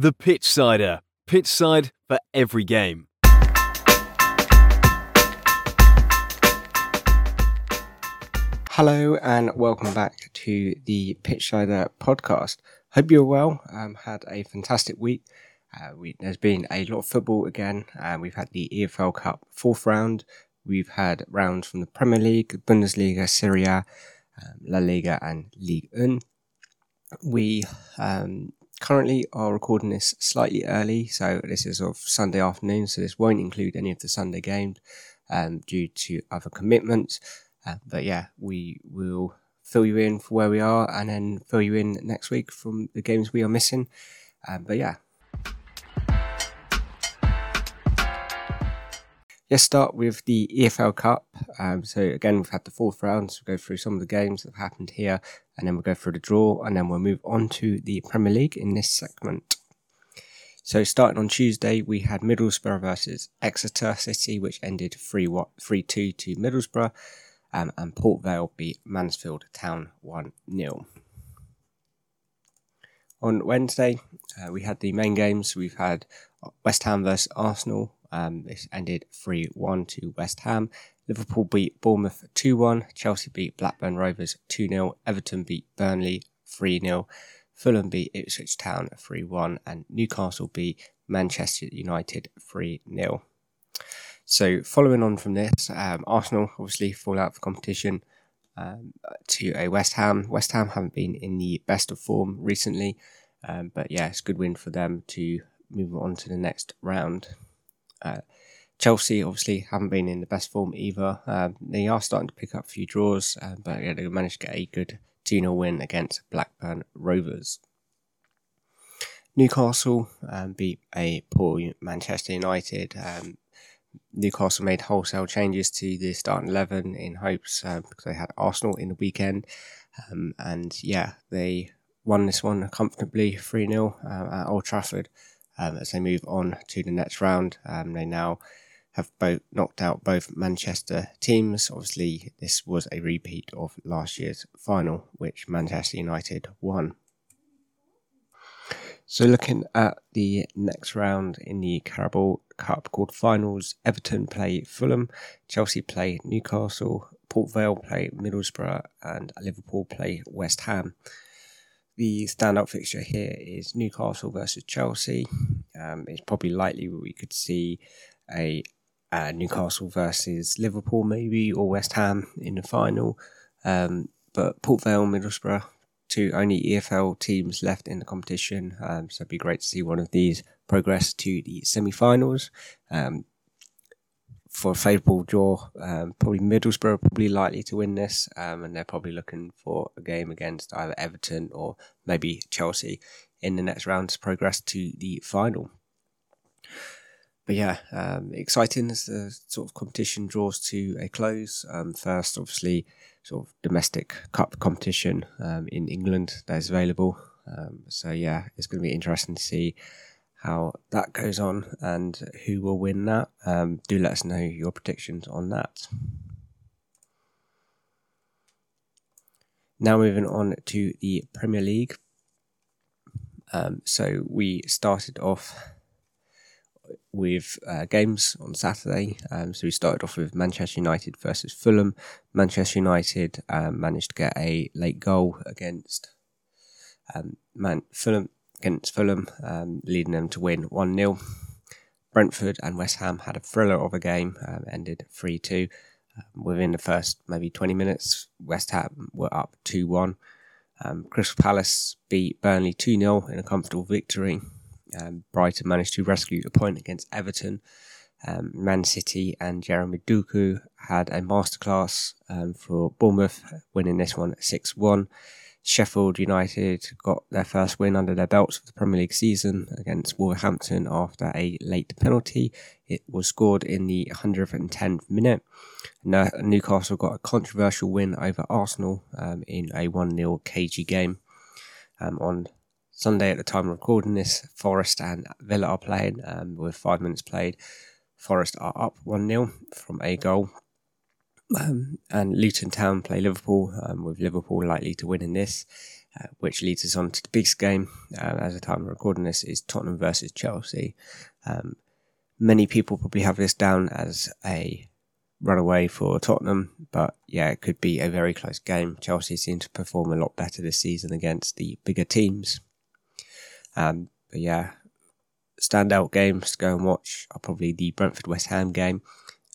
The Pitch Sider. Pitch side for every game. Hello and welcome back to the Pitch Pitchsider podcast. Hope you're well. Um, had a fantastic week. Uh, we, there's been a lot of football again. Uh, we've had the EFL Cup fourth round. We've had rounds from the Premier League, Bundesliga, Serie A, um, La Liga, and Ligue 1. We um, currently are recording this slightly early, so this is of Sunday afternoon, so this won't include any of the Sunday games um, due to other commitments. Uh, but yeah, we will fill you in for where we are and then fill you in next week from the games we are missing. Um, but yeah. Let's start with the EFL Cup. Um, so again, we've had the fourth round. So we'll go through some of the games that have happened here, and then we'll go through the draw, and then we'll move on to the Premier League in this segment. So starting on Tuesday, we had Middlesbrough versus Exeter City, which ended 3-2 to Middlesbrough um, and Port Vale beat Mansfield Town 1 0. On Wednesday, uh, we had the main games. We've had West Ham versus Arsenal. Um, this ended 3 1 to West Ham. Liverpool beat Bournemouth 2 1. Chelsea beat Blackburn Rovers 2 0. Everton beat Burnley 3 0. Fulham beat Ipswich Town 3 1. And Newcastle beat Manchester United 3 0. So following on from this, um, Arsenal obviously fall out of competition um, to a West Ham. West Ham haven't been in the best of form recently, um, but yeah, it's a good win for them to move on to the next round. Uh, Chelsea obviously haven't been in the best form either. Um, they are starting to pick up a few draws, uh, but yeah, they managed to get a good 2 0 win against Blackburn Rovers. Newcastle um, beat a poor Manchester United. Um, Newcastle made wholesale changes to the starting 11 in hopes uh, because they had Arsenal in the weekend. Um, and yeah, they won this one comfortably 3 0 uh, at Old Trafford as they move on to the next round. They now have both knocked out both Manchester teams. Obviously, this was a repeat of last year's final, which Manchester United won. So, looking at the next round in the Carabao Cup quarterfinals, Everton play Fulham, Chelsea play Newcastle, Port Vale play Middlesbrough, and Liverpool play West Ham. The standout fixture here is Newcastle versus Chelsea. Um, it's probably likely we could see a uh, Newcastle versus Liverpool, maybe, or West Ham in the final. Um, but Port Vale, Middlesbrough, two only EFL teams left in the competition. Um, so it'd be great to see one of these progress to the semi-finals. Um, for a favourable draw, um, probably Middlesbrough probably likely to win this, um, and they're probably looking for a game against either Everton or maybe Chelsea in the next round to progress to the final. But yeah, um, exciting as the sort of competition draws to a close. Um, first, obviously, sort of domestic cup competition um, in England that is available. Um, so yeah, it's going to be interesting to see how that goes on and who will win that. Um, do let us know your predictions on that. Now moving on to the Premier League. Um, so we started off with uh, games on Saturday. Um, so we started off with Manchester United versus Fulham. Manchester United um, managed to get a late goal against um, Man- Fulham against Fulham, um, leading them to win one 0 Brentford and West Ham had a thriller of a game, um, ended three two. Um, within the first maybe twenty minutes, West Ham were up two one. Crystal Palace beat Burnley two 0 in a comfortable victory. Um, Brighton managed to rescue a point against Everton. Um, Man City and Jeremy Doku had a masterclass um, for Bournemouth, winning this one 6 1. Sheffield United got their first win under their belts for the Premier League season against Wolverhampton after a late penalty. It was scored in the 110th minute. Newcastle got a controversial win over Arsenal um, in a 1 0 KG game. Um, on Sunday at the time of recording this, Forest and Villa are playing um, with five minutes played. Forest are up 1 0 from a goal. Um, and Luton Town play Liverpool, um, with Liverpool likely to win in this. uh, which leads us on to the biggest game uh, as the time of recording this is Tottenham versus Chelsea. Um, many people probably have this down as a runaway for Tottenham, but yeah, it could be a very close game. Chelsea seem to perform a lot better this season against the bigger teams. Um, but yeah, standout games to go and watch are probably the Brentford West Ham game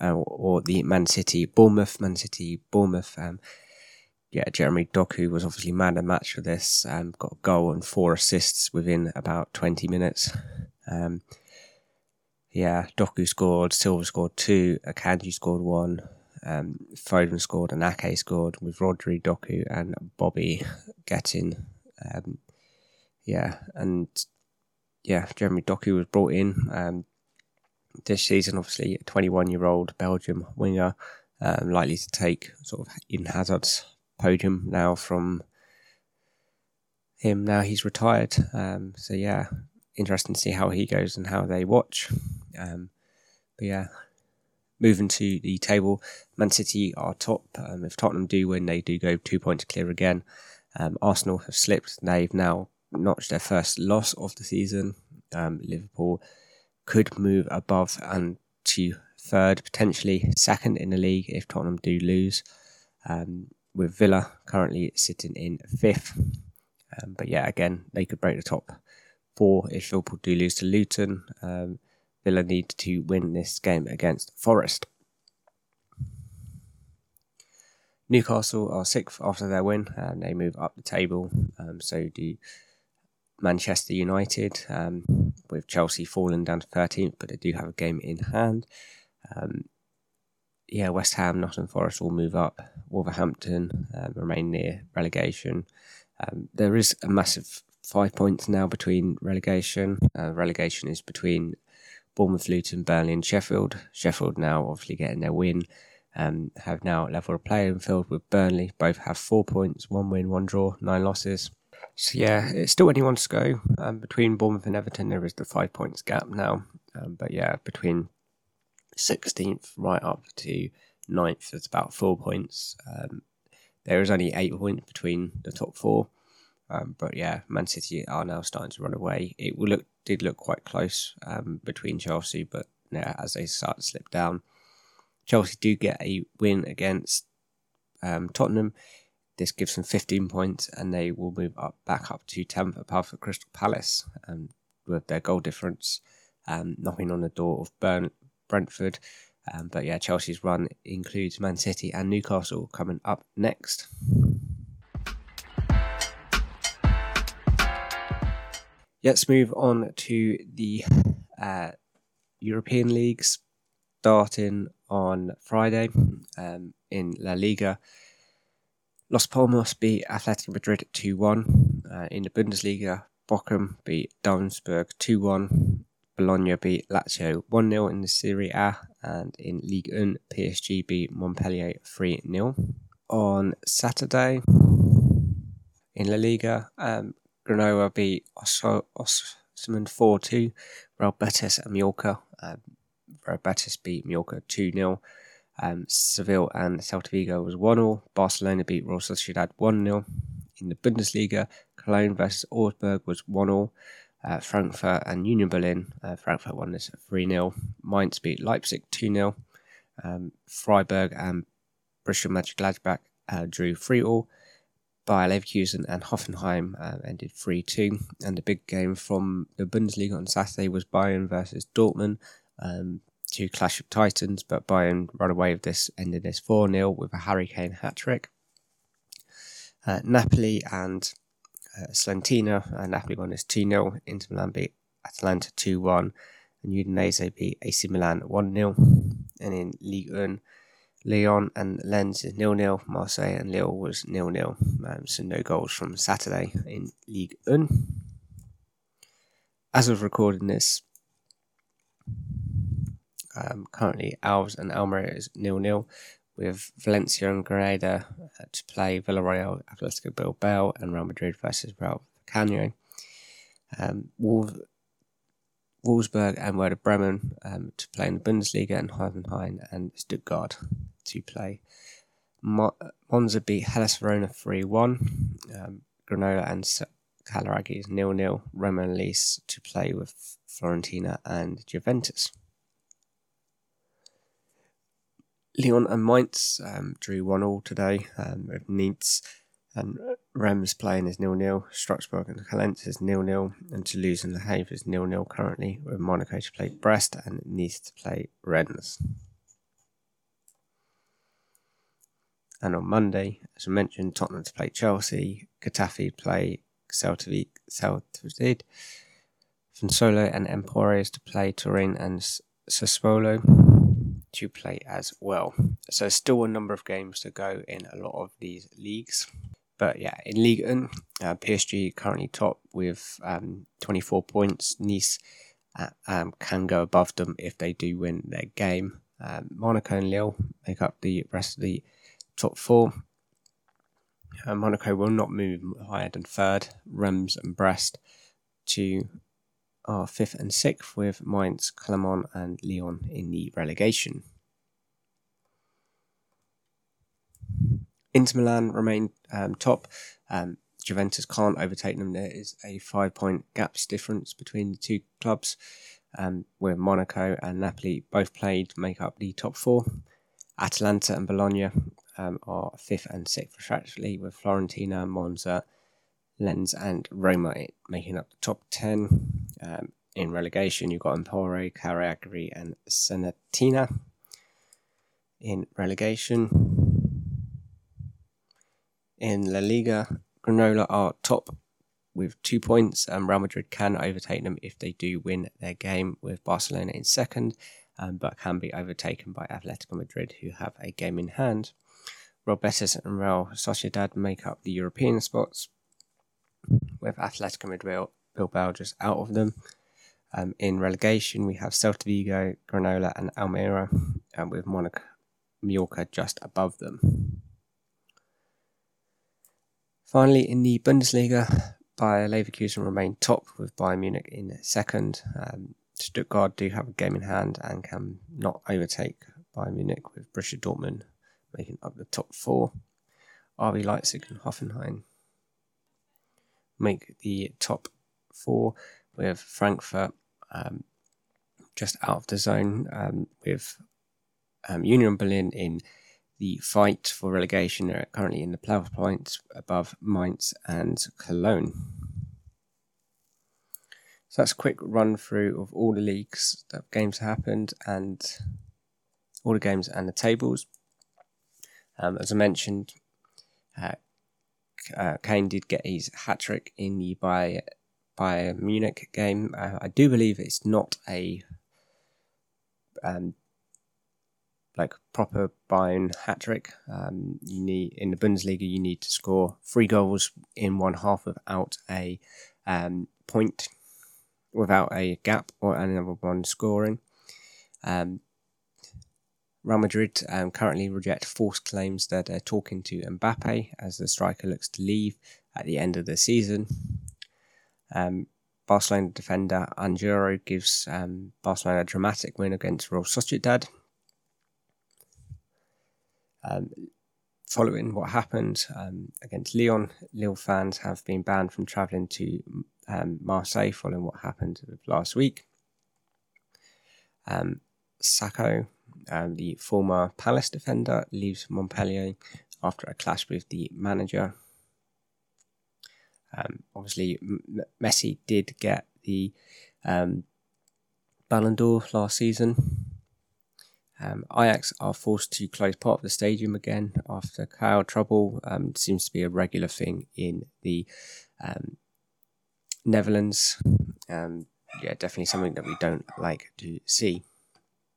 uh, or the Man City Bournemouth, Man City Bournemouth. Um, yeah, Jeremy Doku was obviously man of match for this. Um, got a goal and four assists within about 20 minutes. Um, yeah, Doku scored, Silva scored two, Akanji scored one, um, Foden scored, and Ake scored with Rodri, Doku, and Bobby getting. Um, yeah, and yeah, Jeremy Doku was brought in um, this season, obviously, a 21 year old Belgium winger, um, likely to take sort of Eden Hazard's podium now from him. Now he's retired. Um, so, yeah, interesting to see how he goes and how they watch. Um, but, yeah, moving to the table, Man City are top. Um, if Tottenham do win, they do go two points clear again. Um, Arsenal have slipped. They've now notched their first loss of the season. Um, Liverpool could move above and to third, potentially second in the league if Tottenham do lose. Um, with Villa currently sitting in fifth. Um, but yeah, again, they could break the top four if Liverpool do lose to Luton. Um, Villa need to win this game against Forest. Newcastle are sixth after their win, and they move up the table. Um, so do Manchester United, um, with Chelsea falling down to 13th, but they do have a game in hand. Um, yeah, West Ham, Nottingham Forest will move up. Wolverhampton um, remain near relegation. Um, there is a massive five points now between relegation. Uh, relegation is between Bournemouth, Luton, Burnley, and Sheffield. Sheffield now obviously getting their win. Um, have now level a playing field with Burnley. Both have four points, one win, one draw, nine losses. So yeah, it's still anyone's go. Um, between Bournemouth and Everton, there is the five points gap now. Um, but yeah, between 16th right up to 9th, it's about four points. Um, there is only eight points between the top four. Um, but yeah, Man City are now starting to run away. It will look did look quite close um, between Chelsea, but yeah, as they start to slip down, Chelsea do get a win against um, Tottenham. This gives them 15 points, and they will move up back up to 10th above the Crystal Palace um, with their goal difference, um, knocking on the door of Burn- Brentford. Um, but yeah, Chelsea's run includes Man City and Newcastle coming up next. Let's move on to the uh, European leagues starting on Friday um, in La Liga. Las Palmas beat Atletico Madrid 2 1. Uh, in the Bundesliga, Bochum beat Duisburg 2 1. Bologna beat Lazio 1 0 in the Serie A. And in Ligue 1, PSG beat Montpellier 3 0. On Saturday, in La Liga, um, Granada beat Osasuna 4 2. Real Betis and Mallorca. Um, Real Betis beat Mallorca 2 0. Um, Seville and Celta Vigo was 1 0. Barcelona beat Real Sociedad 1 0. In the Bundesliga, Cologne versus Augsburg was 1 0. Uh, Frankfurt and Union Berlin. Uh, Frankfurt won this 3 0. Mainz beat Leipzig 2 0. Um, Freiburg and Borussia Mönchengladbach uh, drew 3 0. Bayer Leverkusen and Hoffenheim uh, ended 3 2. And the big game from the Bundesliga on Saturday was Bayern versus Dortmund. Um, to Clash of Titans, but Bayern run away with this, ending this 4 0 with a Harry Kane hat trick. Uh, Napoli and uh, Salernitana, uh, Napoli won this 2 0. Inter Milan beat Atalanta 2 1, and Udinese beat AC Milan 1 0. And in Ligue 1, Lyon and Lens is 0 0. Marseille and Lille was 0 0. Um, so no goals from Saturday in Ligue 1. As of recording this, um, currently, Alavés and Almeria is nil nil, with Valencia and Granada uh, to play Villarreal, Atletico Bilbao, and Real Madrid versus Real Vallecano. Um, Wolf- Wolfsburg and Werder Bremen um, to play in the Bundesliga, and Heidenheim and Stuttgart to play. Mo- Monza beat Hellas Verona 3 1. Um, Granola and is nil nil. Roma and Lecce to play with Fiorentina and Juventus. Lyon and Mainz um, drew one all today um, with Nice and Reims playing is nil nil. Strasbourg and Calais is nil nil, and Toulouse and Le Havre is nil nil currently, with Monaco to play Brest and Nice to play Rennes. And on Monday, as I mentioned, Tottenham to play Chelsea, Getafe play Celta Vigo, Frosinone and Empoli to play Turin and Sassuolo to play as well. So still a number of games to go in a lot of these leagues. But yeah, in Ligue 1, uh, PSG currently top with um, 24 points. Nice uh, um, can go above them if they do win their game. Um, Monaco and Lille make up the rest of the top four. Uh, Monaco will not move higher than third. Reims and Brest to are fifth and sixth, with Mainz, Clermont, and Lyon in the relegation. Inter Milan remain um, top. Um, Juventus can't overtake them. There is a five point gaps difference between the two clubs, um, where Monaco and Napoli both played make up the top four. Atalanta and Bologna um, are fifth and sixth, respectively, with Fiorentina, Monza, Lens, and Roma making up the top 10. Um, in relegation, you've got Empoli, Cagliari, and Salernitana in relegation. In La Liga, Granola are top with two points, and Real Madrid can overtake them if they do win their game, with Barcelona in second, um, but can be overtaken by Atletico Madrid, who have a game in hand. Real Betis and Real Sociedad make up the European spots, with Atletico Madrid Bilbao just out of them. Um, in relegation, we have Celta Vigo, Granola, and Almeria, and with Monaco, Mallorca just above them. Finally, in the Bundesliga, Bayer Leverkusen remain top with Bayern Munich in second. Um, Stuttgart do have a game in hand and can not overtake Bayern Munich with Borussia Dortmund making up the top four. RB Leipzig and Hoffenheim make the top four with Frankfurt um, just out of the zone um, with um, Union Berlin in the fight for relegation are currently in the playoff points above Mainz and Cologne. So that's a quick run through of all the leagues that games happened and all the games and the tables. Um, as I mentioned, uh, uh, Kane did get his hat trick in the by by Munich game. Uh, I do believe it's not a um, like proper Bayern hat trick. Um, you need in the Bundesliga you need to score three goals in one half without a um, point, without a gap or another one scoring. Um, Real Madrid um, currently reject false claims that they're talking to Mbappe as the striker looks to leave at the end of the season. Um, Barcelona defender Angulo gives um, Barcelona a dramatic win against Real Sociedad um, following what happened um, against Lyon, Lille fans have been banned from travelling to um, Marseille following what happened last week. Um, Sakho, um, the former Palace defender, leaves Montpellier after a clash with the manager. Um, obviously, M- Messi did get the um, Ballon d'Or last season. Um, Ajax are forced to close part of the stadium again after crowd trouble. Um, seems to be a regular thing in the um, Netherlands. Um, yeah, definitely something that we don't like to see.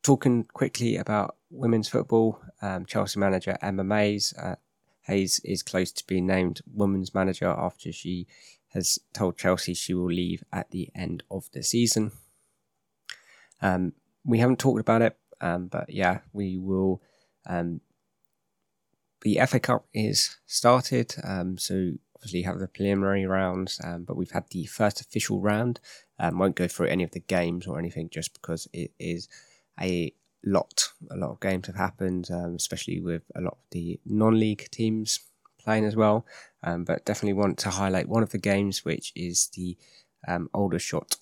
Talking quickly about women's football, um, Chelsea manager Emma Mays uh, Hayes is close to being named women's manager after she has told Chelsea she will leave at the end of the season. Um, we haven't talked about it, um, but yeah, we will. Um, the FA Cup is started, um, so obviously you have the preliminary rounds, um, but we've had the first official round. Um, won't go through any of the games or anything just because it is a lot. A lot of games have happened, um, especially with a lot of the non-league teams playing as well. Um, but definitely want to highlight one of the games, which is the um, Aldershot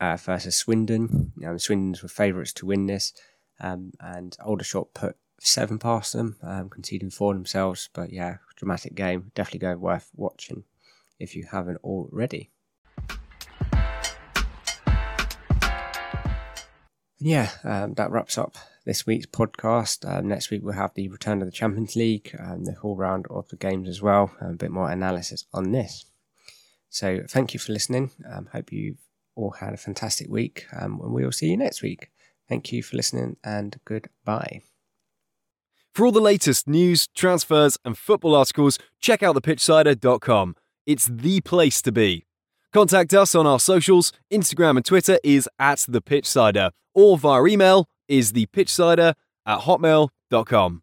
uh, versus Swindon. Swindons were favourites to win this, um, and Aldershot put seven past them, um, conceding four themselves. But yeah, dramatic game. Definitely go worth watching if you haven't already. Yeah, um, that wraps up this week's podcast. Um, next week we'll have the return of the Champions League and the whole round of the games as well, and a bit more analysis on this. So thank you for listening. Um, hope you've all had a fantastic week, um, and we will see you next week. Thank you for listening, and goodbye. For all the latest news, transfers, and football articles, check out thepitchsider.com. It's the place to be. Contact us on our socials. Instagram and Twitter is at the Pitch Pitchsider, or via email is the pitchsider at hotmail.com.